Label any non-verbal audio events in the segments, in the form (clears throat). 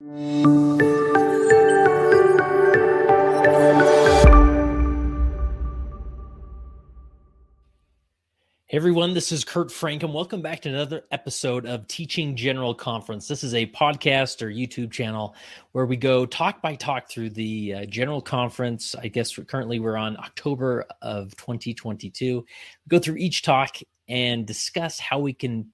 Hey everyone, this is Kurt Frank, and welcome back to another episode of Teaching General Conference. This is a podcast or YouTube channel where we go talk by talk through the uh, General Conference. I guess currently we're on October of 2022. We go through each talk and discuss how we can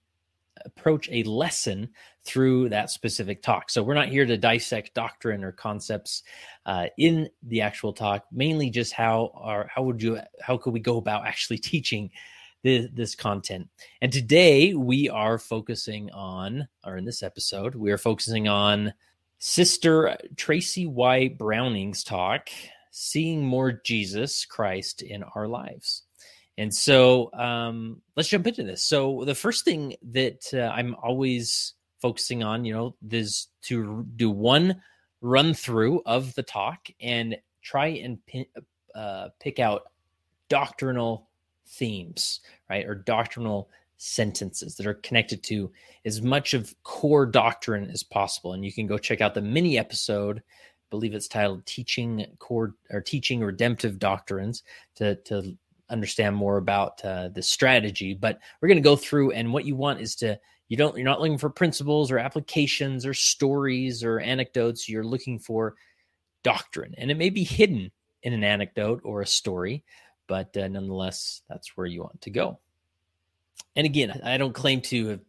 approach a lesson through that specific talk. So we're not here to dissect doctrine or concepts uh, in the actual talk. Mainly just how or how would you how could we go about actually (laughs) teaching this, this content. And today we are focusing on, or in this episode, we are focusing on Sister Tracy Y. Browning's talk, Seeing More Jesus Christ in Our Lives. And so um, let's jump into this. So the first thing that uh, I'm always focusing on, you know, this to do one run through of the talk and try and pin, uh, pick out doctrinal themes, right, or doctrinal sentences that are connected to as much of core doctrine as possible. And you can go check out the mini episode. Believe it's titled "Teaching Core" or "Teaching Redemptive Doctrines" to to understand more about uh, the strategy. But we're going to go through, and what you want is to you don't you're not looking for principles or applications or stories or anecdotes. You're looking for doctrine, and it may be hidden in an anecdote or a story, but uh, nonetheless, that's where you want to go. And again, I don't claim to have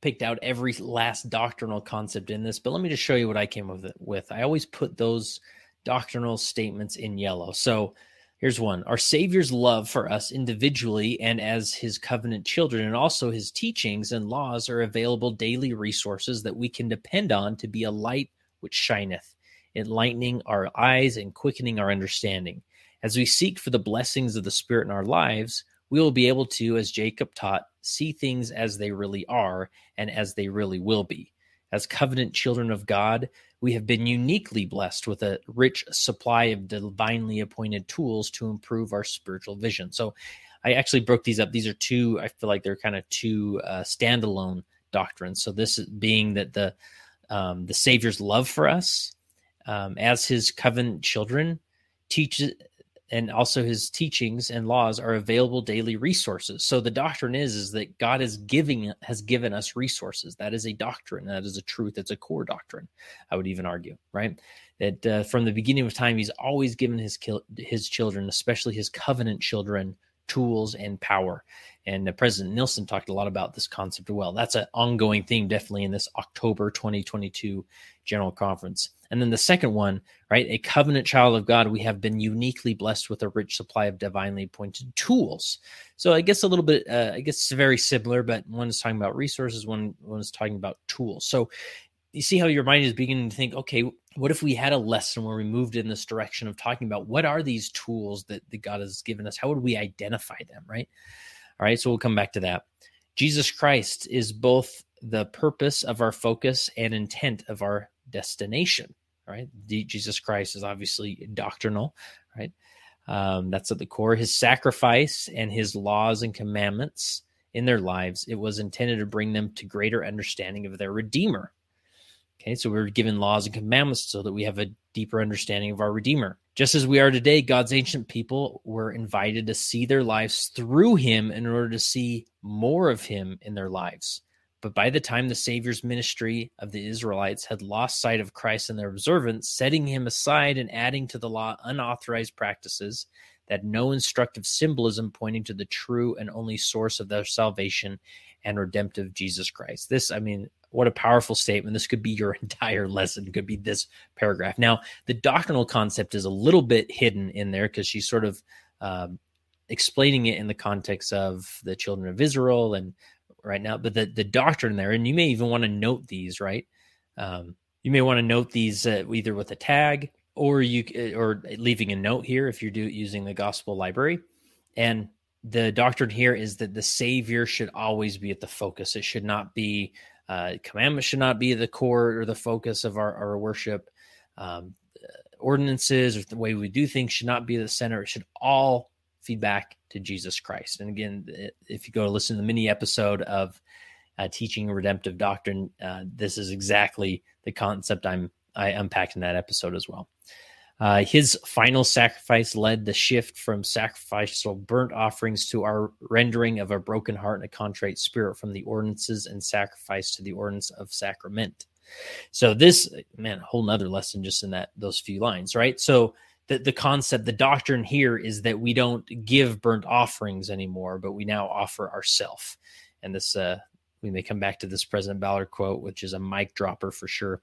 picked out every last doctrinal concept in this, but let me just show you what I came up with. I always put those doctrinal statements in yellow. So here's one Our Savior's love for us individually and as his covenant children, and also his teachings and laws are available daily resources that we can depend on to be a light which shineth, enlightening our eyes and quickening our understanding. As we seek for the blessings of the Spirit in our lives, we will be able to, as Jacob taught, see things as they really are and as they really will be. As covenant children of God, we have been uniquely blessed with a rich supply of divinely appointed tools to improve our spiritual vision. So I actually broke these up. These are two, I feel like they're kind of two uh, standalone doctrines. So this being that the um, the Savior's love for us um, as his covenant children teaches and also his teachings and laws are available daily resources. So the doctrine is is that god is giving has given us resources. That is a doctrine. That is a truth. It's a core doctrine i would even argue right? That uh, from the beginning of time he's always given his his children especially his covenant children tools and power. And uh, president nelson talked a lot about this concept as well. That's an ongoing theme definitely in this october 2022 general conference and then the second one, right? A covenant child of God, we have been uniquely blessed with a rich supply of divinely appointed tools. So I guess a little bit, uh, I guess it's very similar, but one is talking about resources, one, one is talking about tools. So you see how your mind is beginning to think, okay, what if we had a lesson where we moved in this direction of talking about what are these tools that, that God has given us? How would we identify them, right? All right, so we'll come back to that. Jesus Christ is both the purpose of our focus and intent of our destination right? Jesus Christ is obviously doctrinal, right? Um, that's at the core. His sacrifice and his laws and commandments in their lives, it was intended to bring them to greater understanding of their Redeemer. Okay, so we are given laws and commandments so that we have a deeper understanding of our Redeemer. Just as we are today, God's ancient people were invited to see their lives through him in order to see more of him in their lives. But by the time the Savior's ministry of the Israelites had lost sight of Christ and their observance, setting him aside and adding to the law unauthorized practices that no instructive symbolism pointing to the true and only source of their salvation and redemptive Jesus Christ. This, I mean, what a powerful statement. This could be your (laughs) entire lesson, could be this paragraph. Now, the doctrinal concept is a little bit hidden in there because she's sort of um, explaining it in the context of the children of Israel and right now, but the the doctrine there, and you may even want to note these, right? Um, you may want to note these uh, either with a tag or you uh, or leaving a note here if you're do, using the gospel library. And the doctrine here is that the Savior should always be at the focus. It should not be uh, commandments should not be the core or the focus of our, our worship. Um, ordinances or the way we do things should not be the center. It should all feedback to Jesus Christ. And again, if you go to listen to the mini episode of uh, teaching redemptive doctrine, uh, this is exactly the concept I'm I unpacked in that episode as well. Uh, his final sacrifice led the shift from sacrificial burnt offerings to our rendering of a broken heart and a contrite spirit from the ordinances and sacrifice to the ordinance of sacrament. So this man, a whole nother lesson just in that those few lines, right? So the, the concept, the doctrine here is that we don't give burnt offerings anymore, but we now offer ourself. And this uh we may come back to this President Ballard quote, which is a mic dropper for sure.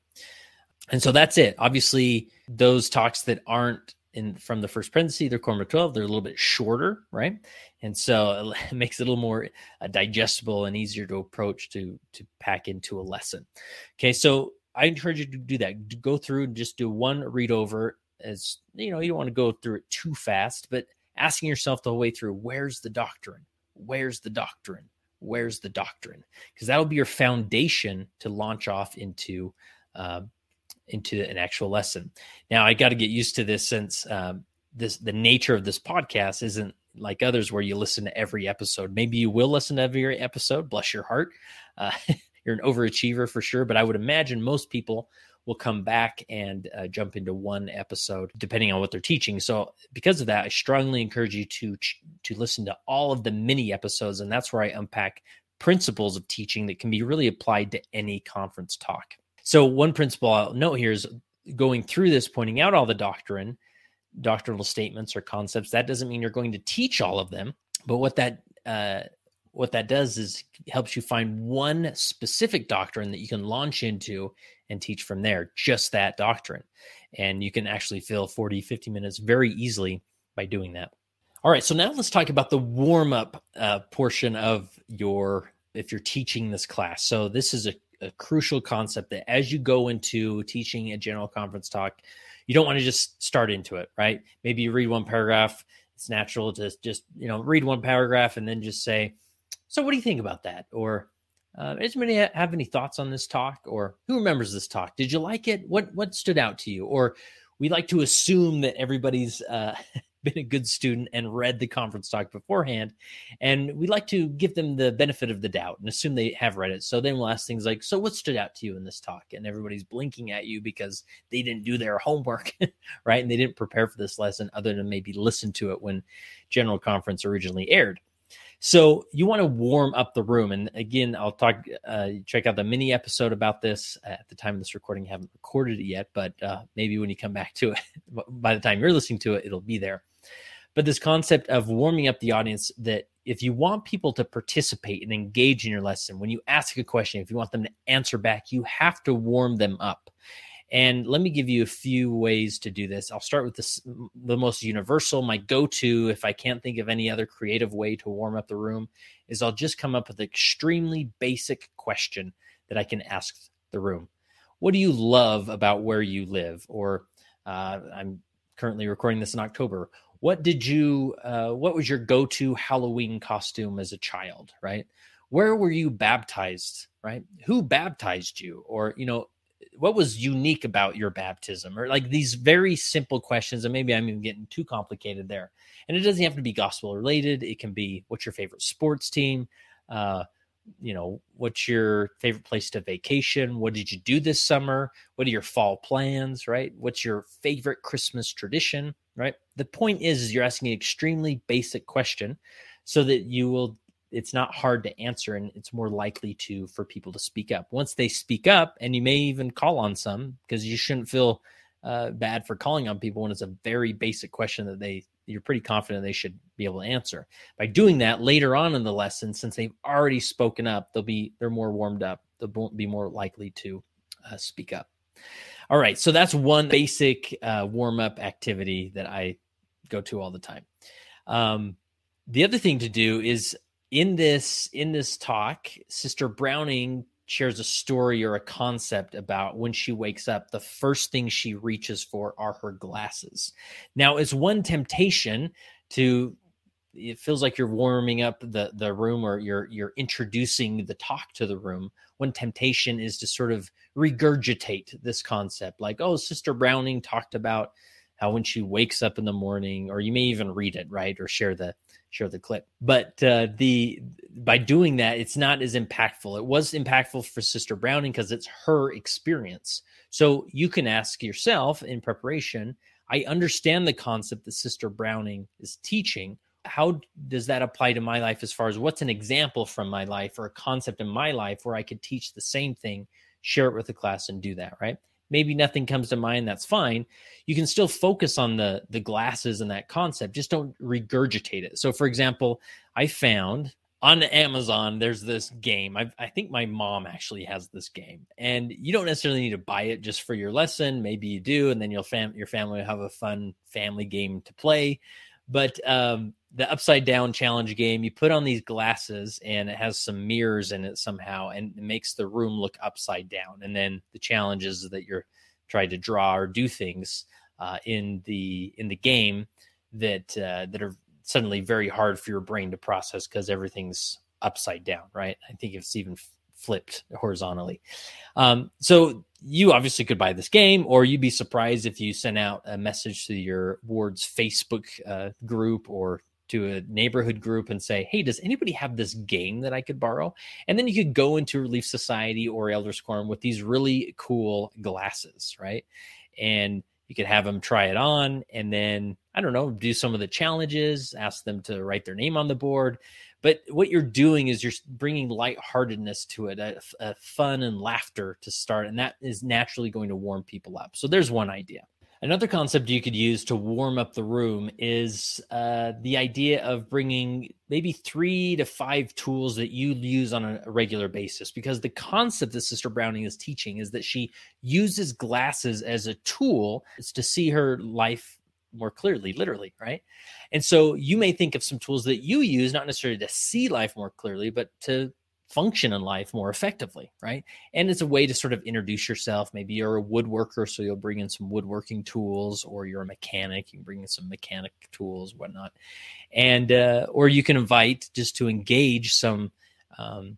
And so that's it. Obviously, those talks that aren't in from the first presidency, they're Quorum 12, they're a little bit shorter, right? And so it (laughs) makes it a little more uh, digestible and easier to approach to to pack into a lesson. Okay, so I encourage you to do that. Go through and just do one read over. As you know, you don't want to go through it too fast, but asking yourself the whole way through, where's the doctrine? Where's the doctrine? Where's the doctrine? Because that'll be your foundation to launch off into uh, into an actual lesson. Now I got to get used to this since um, this the nature of this podcast isn't like others where you listen to every episode. Maybe you will listen to every episode. Bless your heart. Uh, (laughs) you're an overachiever for sure, but I would imagine most people will come back and uh, jump into one episode depending on what they're teaching. So because of that, I strongly encourage you to to listen to all of the mini episodes, and that's where I unpack principles of teaching that can be really applied to any conference talk. So, one principle I'll note here is going through this, pointing out all the doctrine, doctrinal statements or concepts. That doesn't mean you're going to teach all of them, but what that uh, what that does is helps you find one specific doctrine that you can launch into and teach from there, just that doctrine. And you can actually fill 40, 50 minutes very easily by doing that. All right, so now let's talk about the warm up uh, portion of your if you're teaching this class. So this is a a crucial concept that as you go into teaching a general conference talk, you don't want to just start into it, right? Maybe you read one paragraph. It's natural to just, you know, read one paragraph and then just say, so what do you think about that? Or uh, does anybody have any thoughts on this talk? Or who remembers this talk? Did you like it? What what stood out to you? Or we like to assume that everybody's uh, (laughs) been a good student and read the conference talk beforehand. And we like to give them the benefit of the doubt and assume they have read it. So then we'll ask things like, So what stood out to you in this talk? And everybody's blinking at you because they didn't do their homework, (laughs) right? And they didn't prepare for this lesson other than maybe listen to it when General Conference originally aired. So you want to warm up the room. And again, I'll talk, uh, check out the mini episode about this at the time of this recording. I haven't recorded it yet, but uh, maybe when you come back to it, (laughs) by the time you're listening to it, it'll be there. But this concept of warming up the audience that if you want people to participate and engage in your lesson, when you ask a question, if you want them to answer back, you have to warm them up. And let me give you a few ways to do this. I'll start with this, the most universal, my go to, if I can't think of any other creative way to warm up the room, is I'll just come up with an extremely basic question that I can ask the room. What do you love about where you live? Or uh, I'm currently recording this in October. What did you, uh, what was your go to Halloween costume as a child, right? Where were you baptized, right? Who baptized you? Or, you know, what was unique about your baptism? Or like these very simple questions and maybe i'm even getting too complicated there. And it doesn't have to be gospel related. It can be what's your favorite sports team? Uh, you know what's your favorite place to vacation? What did you do this summer? What are your fall plans right? What's your favorite christmas tradition right? The point is, is you're asking an extremely basic question so that you will it's not hard to answer and it's more likely to for people to speak up. Once they speak up and you may even call on some because you shouldn't feel uh, bad for calling on people when it's a very basic question that they you're pretty confident they should be able to answer. By doing that later on in the lesson since they've already spoken up they'll be they're more warmed up. They'll be more likely to uh, speak up. All right so that's one basic uh, warm-up activity that i go to all the time. Um, the other thing to do is in this in this talk sister browning shares a story or a concept about when she wakes up the first thing she reaches for are her glasses. Now it's one temptation to it feels like you're warming up the the room or you're you're introducing the talk to the room. One temptation is to sort of regurgitate this concept like oh sister browning talked about how when she wakes up in the morning, or you may even read it, right, or share the share the clip. But uh, the by doing that, it's not as impactful. It was impactful for Sister Browning because it's her experience. So you can ask yourself in preparation. I understand the concept that Sister Browning is teaching. How does that apply to my life as far as what's an example from my life or a concept in my life where I could teach the same thing, share it with the class, and do that, right? Maybe nothing comes to mind that's fine. You can still focus on the the glasses and that concept just don't regurgitate it. So for example i found on amazon there's this game. I, I think my mom actually has this game. And you don't necessarily need to buy it just for your lesson. Maybe you do and then your fam your family will have a fun family game to play. But um, the upside down challenge game. You put on these glasses and it has some mirrors in it somehow and it makes the room look upside down. And then the challenge is that you're trying to draw or do things uh, in the in the game that uh, that are suddenly very hard for your brain to process because everything's upside down right? I think it's even flipped horizontally. Um, so you obviously could buy this game, or you'd be surprised if you sent out a message to your ward's Facebook uh, group or to a neighborhood group and say, "Hey, does anybody have this game that I could borrow?" And then you could go into Relief Society or Elders Quorum with these really cool glasses, right? And you could have them try it on, and then I don't know, do some of the challenges, ask them to write their name on the board. But what you're doing is you're bringing lightheartedness to it, a, a fun and laughter to start, and that is naturally going to warm people up. So there's one idea. Another concept you could use to warm up the room is uh, the idea of bringing maybe three to five tools that you use on a regular basis. Because the concept that Sister Browning is teaching is that she uses glasses as a tool it's to see her life more clearly, literally, right? And so you may think of some tools that you use, not necessarily to see life more clearly, but to function in life more effectively, right? And it's a way to sort of introduce yourself. Maybe you're a woodworker, so you'll bring in some woodworking tools, or you're a mechanic, you can bring in some mechanic tools, whatnot, and uh, or you can invite just to engage some. Um,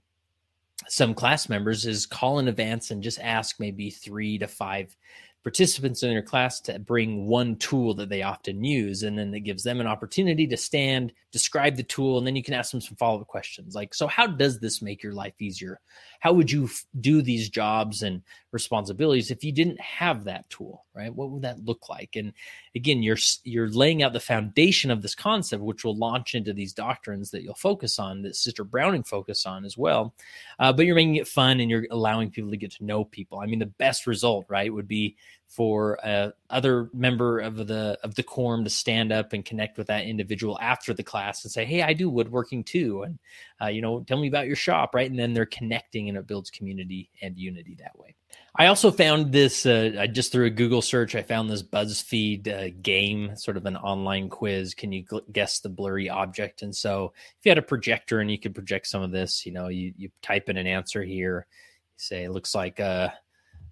some class members is call in advance and just ask maybe three to five participants in your class to bring one tool that they often use and then it gives them an opportunity to stand describe the tool and then you can ask them some follow-up questions like so how does this make your life easier how would you f- do these jobs and responsibilities if you didn't have that tool right? What would that look like? And again you're you're laying out the foundation of this concept which will launch into these doctrines that you'll focus on that sister browning focus on as well. Uh, but you're making it fun and you're allowing people to get to know people. I mean the best result right would be for a other member of the of the quorum to stand up and connect with that individual after the class and say hey i do woodworking too. And uh, you know tell me about your shop right? And then they're connecting and it builds community and unity that way. I also found this uh, i just through a google search i found this buzzfeed uh, game sort of an online quiz. Can you guess the blurry object? And so if you had a projector and you could project some of this you know you, you type in an answer here. You say it looks like a,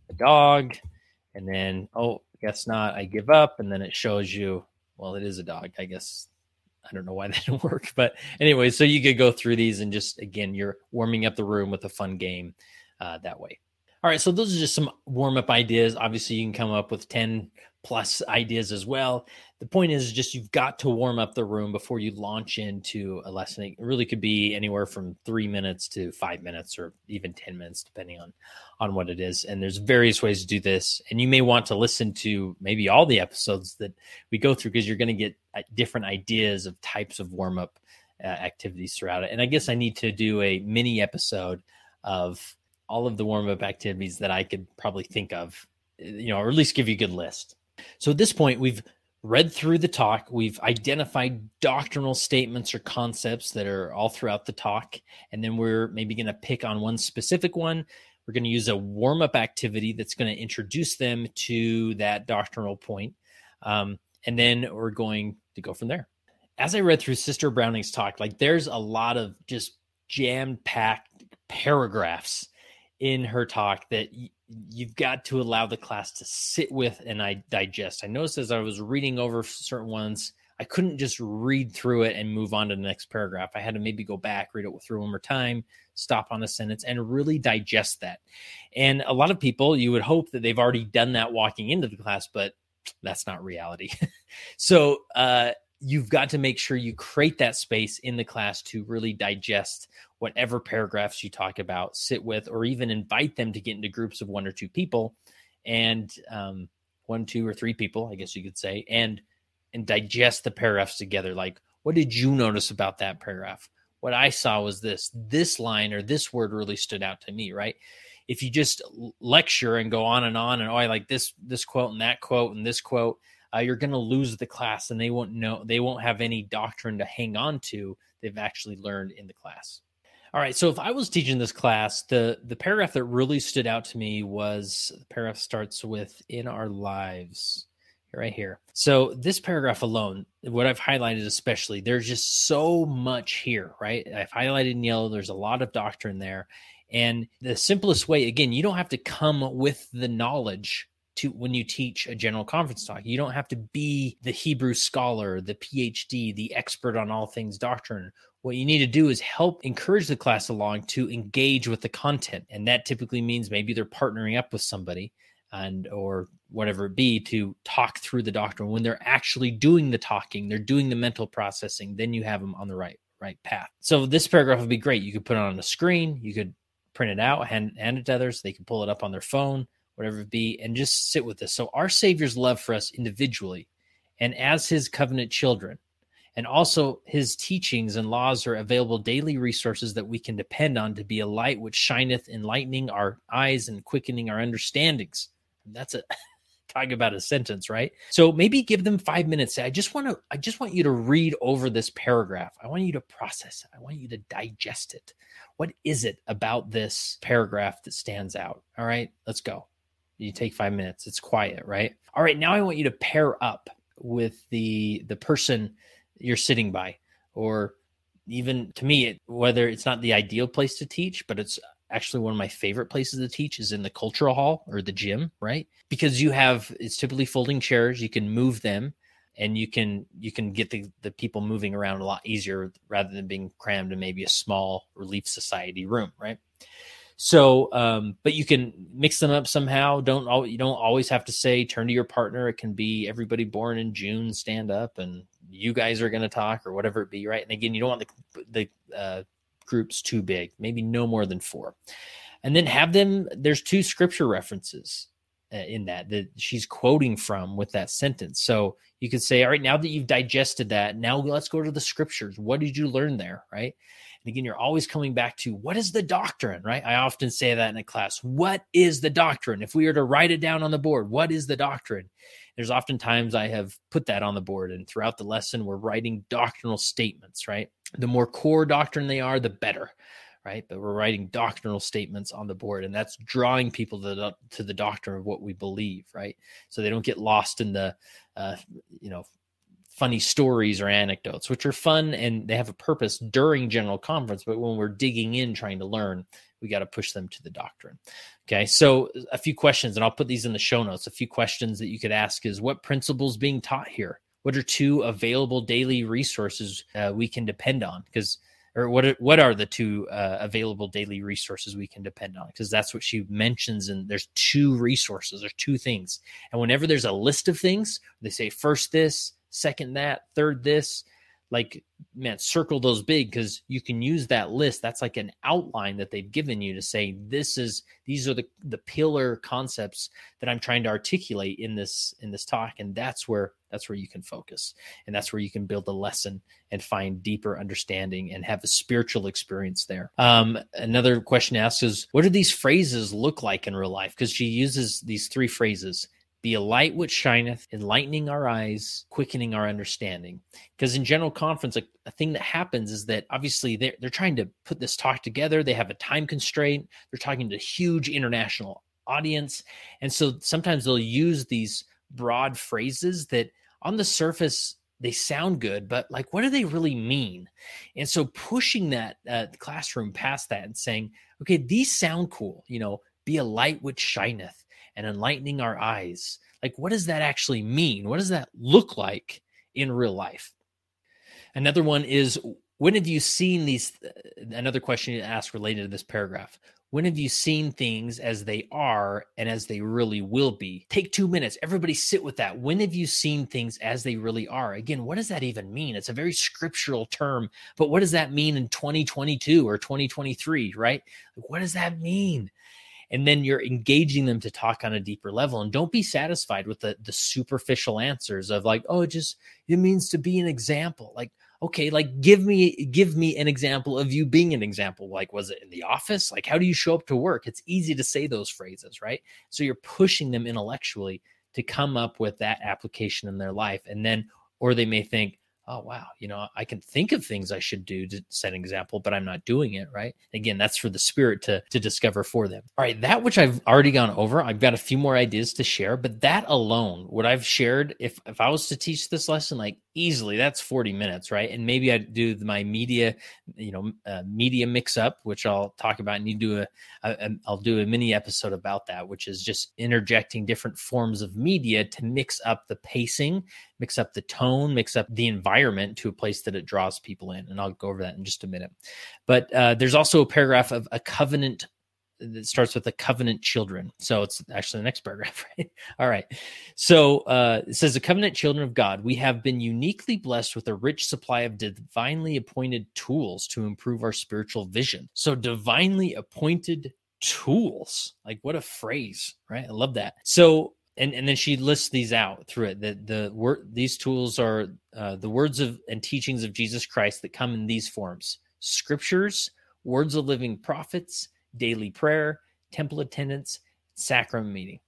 a dog and then oh guess not i give up and then it shows you well it is a dog i guess. I don't know why (laughs) that didn't work but anyway so you could go through these and just again you're warming up the room with a fun game uh, that way. All right so those are just some warm up ideas. Obviously you can come up with 10 plus ideas as well. The point is just you've got to warm up the room before you launch into a lesson. It really could be anywhere from three minutes to five minutes or even 10 minutes, depending on, on what it is. And there's various ways to do this. And you may want to listen to maybe all the episodes that we go through because you're going to get uh, different ideas of types of warm up uh, activities throughout it. And I guess I need to do a mini episode of all of the warm up activities that I could probably think of, you know, or at least give you a good list. So at this point, we've read through the talk. We've identified doctrinal statements or concepts that are all throughout the talk. And then we're maybe going to pick on one specific one. We're going to use a warm up activity that's going to introduce them to that doctrinal point. Um, and then we're going to go from there. As I read through Sister Browning's talk, like there's a lot of just jam packed paragraphs in her talk that you've got to allow the class to sit with and I digest. I noticed as I was reading over certain ones, I couldn't just read through it and move on to the next paragraph. I had to maybe go back, read it through one more time, stop on a sentence, and really digest that. And a lot of people, you would hope that they've already done that walking into the class, but that's not reality. (laughs) so uh, you've got to make sure you create that space in the class to really digest whatever paragraphs you talk about, sit with, or even invite them to get into groups of one or two people and um, one, two, or three people, I guess you could say, and and digest the paragraphs together. Like, what did you notice about that paragraph? What I saw was this. This line or this word really stood out to me, right? If you just lecture and go on and on and oh, I like this this quote and that quote and this quote, uh, you're going to lose the class and they won't know they won't have any doctrine to hang on to they've actually learned in the class. All right so if i was teaching this class the the paragraph that really stood out to me was the paragraph starts with in our lives right here. So this paragraph alone what i've highlighted especially there's just so much here right? I've highlighted in yellow there's a lot of doctrine there. And the simplest way again you don't have to come with the knowledge to when you teach a general conference talk. You don't have to be the Hebrew scholar, the PhD, the expert on all things doctrine. What you need to do is help encourage the class along to engage with the content. And that typically means maybe they're partnering up with somebody and or whatever it be to talk through the doctrine when they're actually doing the talking they're doing the mental processing then you have them on the right right path so this paragraph would be great you could put it on the screen you could print it out hand, hand it to others they can pull it up on their phone whatever it be, and just sit with us. So, our Savior's love for us individually and as his covenant children, and also his teachings and laws are available daily resources that we can depend on to be a light which shineth, enlightening our eyes and quickening our understandings. That's a (laughs) talk about a sentence, right? So maybe give them five minutes. I just want to, I just want you to read over this paragraph. I want you to process it. I want you to digest it. What is it about this paragraph that stands out? All right, let's go. You take five minutes. It's quiet, right? All right. Now I want you to pair up with the the person you're sitting by, or even to me, it, whether it's not the ideal place to teach, but it's actually one of my favorite places to teach is in the cultural hall or the gym, right? Because you have it's typically folding chairs. You can move them and you can you can get the, the people moving around a lot easier rather than being crammed in maybe a small relief society room right so, um, but you can mix them up somehow. Don't you don't always have to say turn to your partner. It can be everybody born in June stand up, and you guys are going to talk or whatever it be, right? And again, you don't want the the uh, groups too big, maybe no more than four, and then have them. There's two scripture references uh, in that that she's quoting from with that sentence. So you could say, all right, now that you've digested that, now let's go to the scriptures. What did you learn there, right? And again, you're always coming back to what is the doctrine, right? I often say that in a class. What is the doctrine? If we were to write it down on the board, what is the doctrine? There's oftentimes I have put that on the board, and throughout the lesson, we're writing doctrinal statements, right? The more core doctrine they are, the better right? But we're writing doctrinal statements on the board, and that's drawing people to the, to the doctrine of what we believe, right? So they don't get lost in the, uh, you know, funny stories or anecdotes, which are fun and they have a purpose during general conference. But when we're digging in, trying to learn, we got to push them to the doctrine. Okay. So a few questions, and I'll put these in the show notes. A few questions that you could ask is what principles being taught here? What are two available daily resources uh, we can depend on? Because or what are, what are the two uh, available daily resources we can depend on because that's what she mentions and there's two resources there's two things and whenever there's a list of things they say first this second that, third this. Like, man, circle those big because you can use that list. That's like an outline that they've given you to say, this is these are the the pillar concepts that I'm trying to articulate in this in this talk. And that's where that's where you can focus. And that's where you can build a lesson and find deeper understanding and have a spiritual experience there. Um, another question asked is, what do these phrases look like in real life? Because she uses these three phrases be a light which shineth, enlightening our eyes, quickening our understanding. Because in general conference, a, a, thing that happens is that obviously they're, they're trying to put this talk together. They have a time constraint. They're talking to a huge international audience. And so sometimes they'll use these broad phrases that on the surface, they sound good, but like, what do they really mean? And so pushing that uh, classroom past that and saying, okay, these sound cool, you know, be a light which shineth and enlightening our eyes. Like, what does that actually mean? What does that look like in real life? Another one is when have you seen these? Uh, another question you ask related to this paragraph. When have you seen things as they are and as they really will be? Take two minutes. Everybody sit with that. When have you seen things as they really are? Again, what does that even mean? It's a very scriptural term, but what does that mean in 2022 or 2023, right? What does that mean? And then you're engaging them to talk on a deeper level. And don't be satisfied with the the superficial answers of like oh just it means to be an example. Like okay like give me give me an example of you being an example. Like was it in the office? Like how do you show up to work? It's easy to say those phrases right? So you're pushing them intellectually to come up with that application in their life. And then or they may think oh wow you know i can think of things i should do to set an example but i'm not doing it right? Again that's for the spirit to to discover for them. All right that which i've already gone over i've got a few more ideas to share but that alone what i've shared if if i was to teach this lesson like easily that's 40 minutes right? And maybe i do my media you know uh, media mix up which i'll talk about and you do a, a, i'll do a mini episode about that which is just interjecting different forms of media to mix up the pacing mix up the tone mix up the environment to a place that it draws people in and i'll go over that in just a minute. But uh, there's also a paragraph of a covenant that starts with the covenant children. So it's actually the next paragraph, (laughs) right? All right. So uh, it says, The covenant children of God, we have been uniquely blessed with a rich supply of divinely appointed tools to improve our spiritual vision. So, divinely appointed tools. Like, what a phrase, right? I love that. So, and, and then she lists these out through it. that the word these tools are uh, the words of and teachings of Jesus Christ that come in these forms: scriptures, words of living prophets, daily prayer, temple attendance, sacrament meeting.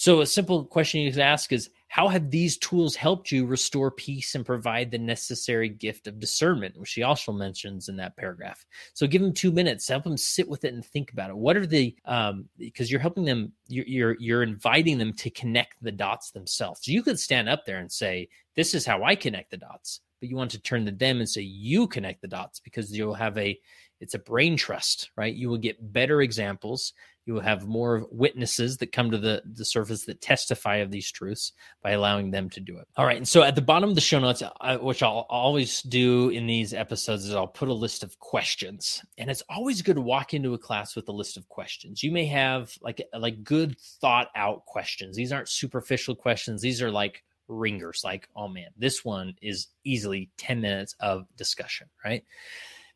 So, a simple question you can ask is How have these tools helped you restore peace and provide the necessary gift of discernment, which she also mentions in that paragraph? So, give them two minutes, help them sit with it and think about it. What are the, um, because you're helping them, you're, you're, you're inviting them to connect the dots themselves. You could stand up there and say, This is how I connect the dots. But you want to turn to them and say, You connect the dots because you'll have a, it's a brain trust, right? You will get better examples. You will have more witnesses that come to the, the surface that testify of these truths by allowing them to do it. All right. And so at the bottom of the show notes, I, which I'll always do in these episodes, is I'll put a list of questions. And it's always good to walk into a class with a list of questions. You may have like like good thought out questions. These aren't superficial questions. These are like ringers like oh man this one is easily 10 minutes of discussion right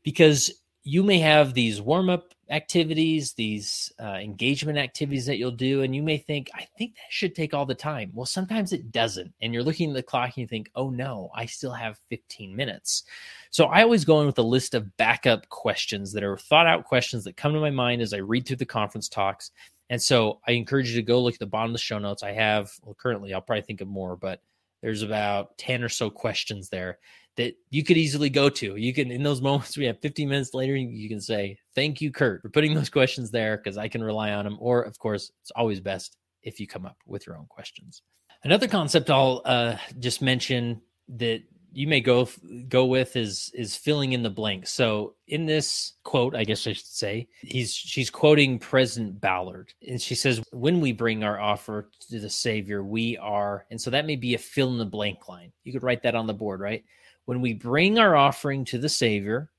because you may have these warm up activities, these uh, engagement activities that you'll do, and you may think, I think that should take all the time. Well, sometimes it doesn't. And you're looking at the clock and you think, oh no, I still have 15 minutes. So I always go in with a list of backup questions that are thought out questions that come to my mind as I read through the conference talks. And so I encourage you to go look at the bottom of the show notes. I have, well, currently, I'll probably think of more, but there's about 10 or so questions there that you could easily go to. You can, in those moments, we have 15 minutes later, you can say, Thank you, Kurt, for putting those questions there because I can rely on them. Or, of course, it's always best if you come up with your own questions. Another concept I'll uh, just mention that you may go go with is is filling in the blank. So in this quote, I guess I should say, he's she's quoting President Ballard, and she says, "When we bring our offer to the Savior, we are," and so that may be a fill in the blank line. You could write that on the board, right? When we bring our offering to the Savior,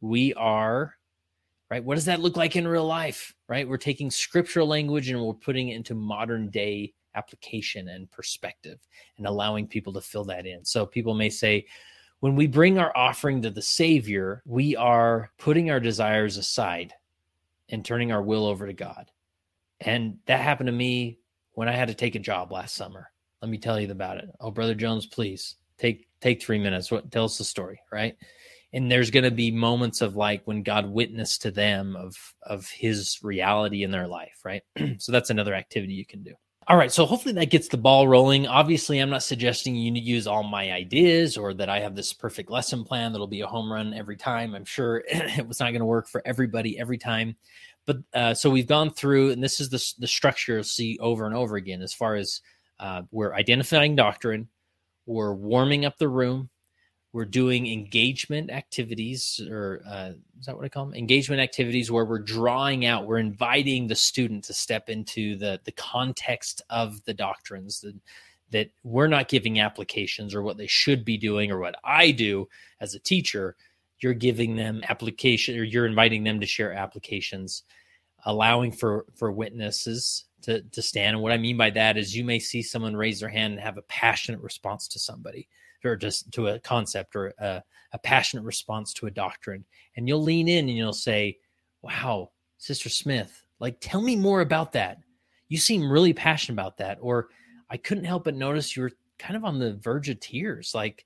we are, right? What does that look like in real life, right? We're taking scriptural language and we're putting it into modern day application and perspective and allowing people to fill that in. So people may say, when we bring our offering to the Savior, we are putting our desires aside and turning our will over to God. And that happened to me when I had to take a job last summer. Let me tell you about it. Oh, Brother Jones, please take take three minutes. What tells the story, right? And there's going to be moments of like when God witnessed to them of of His reality in their life, right? (clears throat) so that's another activity you can do. All right, so hopefully that gets the ball rolling. Obviously, I'm not suggesting you use all my ideas or that I have this perfect lesson plan that'll be a home run every time. I'm sure (clears throat) it was not going to work for everybody every time. But uh, so we've gone through, and this is the, the structure you'll see over and over again as far as uh, we're identifying doctrine, we're warming up the room. We're doing engagement activities or uh, is that what i call them engagement activities where we're drawing out we're inviting the student to step into the the context of the doctrines that that we're not giving applications or what they should be doing or what i do as a teacher. You're giving them application or you're inviting them to share applications allowing for for witnesses to to stand. And what I mean by that is you may see someone raise their hand and have a passionate response to somebody or just to a concept or a, a passionate response to a doctrine. And you'll lean in and you'll say, Wow, Sister Smith, like tell me more about that. You seem really passionate about that. Or I couldn't help but notice you were kind of on the verge of tears. Like,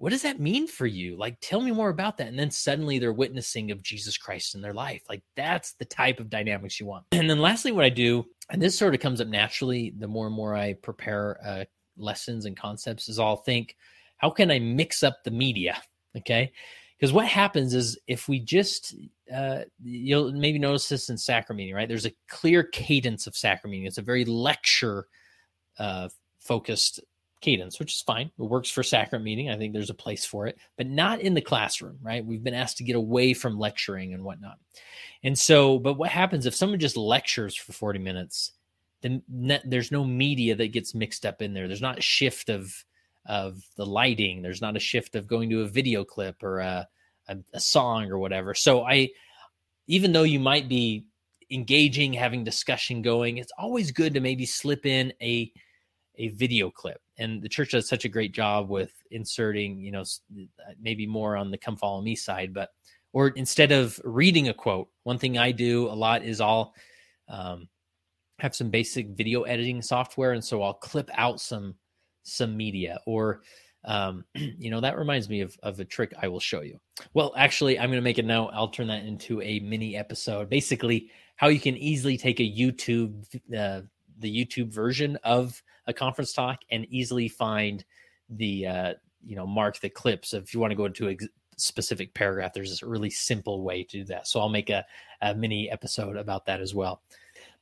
what does that mean for you? Like, tell me more about that. And then suddenly they're witnessing of Jesus Christ in their life. Like, that's the type of dynamics you want. (clears throat) And then lastly, what I do, and this sort of comes up naturally the more and more I prepare uh, lessons and concepts, is I'll think, how can I mix up the media? (laughs) Okay. Because what happens is if we just, uh, you'll maybe notice this in sacrament right? There's a clear cadence of sacrament. It's a very lecture uh, focused cadence, which is fine. It works for sacrament meeting. I think there's a place for it, but not in the classroom, right? We've been asked to get away from lecturing and whatnot. And so, but what happens if someone just lectures for 40 minutes? Then there's no media that gets mixed up in there. There's not a shift of of the lighting. There's not a shift of going to a video clip or a, a, a song or whatever. So I, even though you might be engaging, having discussion going, it's always good to maybe slip in a a video clip. And the church does such a great job with inserting, you know, maybe more on the come follow me side, but or instead of reading a quote, one thing I do a lot is I'll um, have some basic video editing software, and so I'll clip out some some media or um, (clears throat) you know that reminds me of, of a trick i will show you. Well actually i'm going to make a note. I'll turn that into a mini episode. Basically how you can easily take a youtube uh, the youtube version of a conference talk and easily find the uh, you know mark the clips if you want to go into a specific paragraph there's this really simple way to do that. So i'll make a, a mini episode about that as well.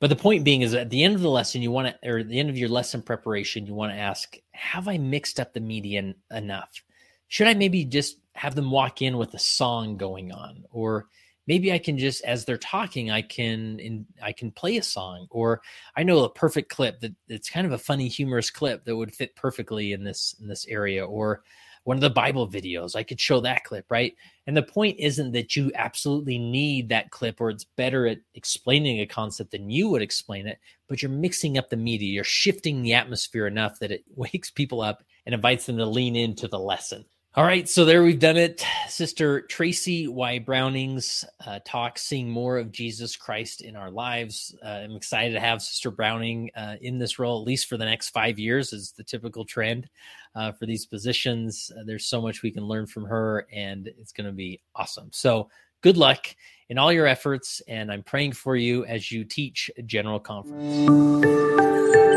But the point being is at the end of the lesson you want to or the end of your lesson preparation you want to ask have i mixed up the median enough? Should i maybe just have them walk in with a song going on? Or maybe I can just as they're talking, I can in, I can play a song, or I know a perfect clip that it's kind of a funny, humorous clip that would fit perfectly in this in this area, or one of the Bible videos. I could show that clip, right? And the point isn't that you absolutely need that clip or it's better at explaining a concept than you would explain it, but you're mixing up the media. You're shifting the atmosphere enough that it (laughs) wakes people up and invites them to lean into the lesson. All right, so there we've done it. Sister Tracy Y. Browning's uh, talk, seeing more of Jesus Christ in our lives. Uh, I'm excited to have Sister Browning uh, in this role, at least for the next five years, is the typical trend uh, for these positions. Uh, there's so much we can learn from her, and it's going to be awesome. So, good luck in all your efforts, and I'm praying for you as you teach General Conference.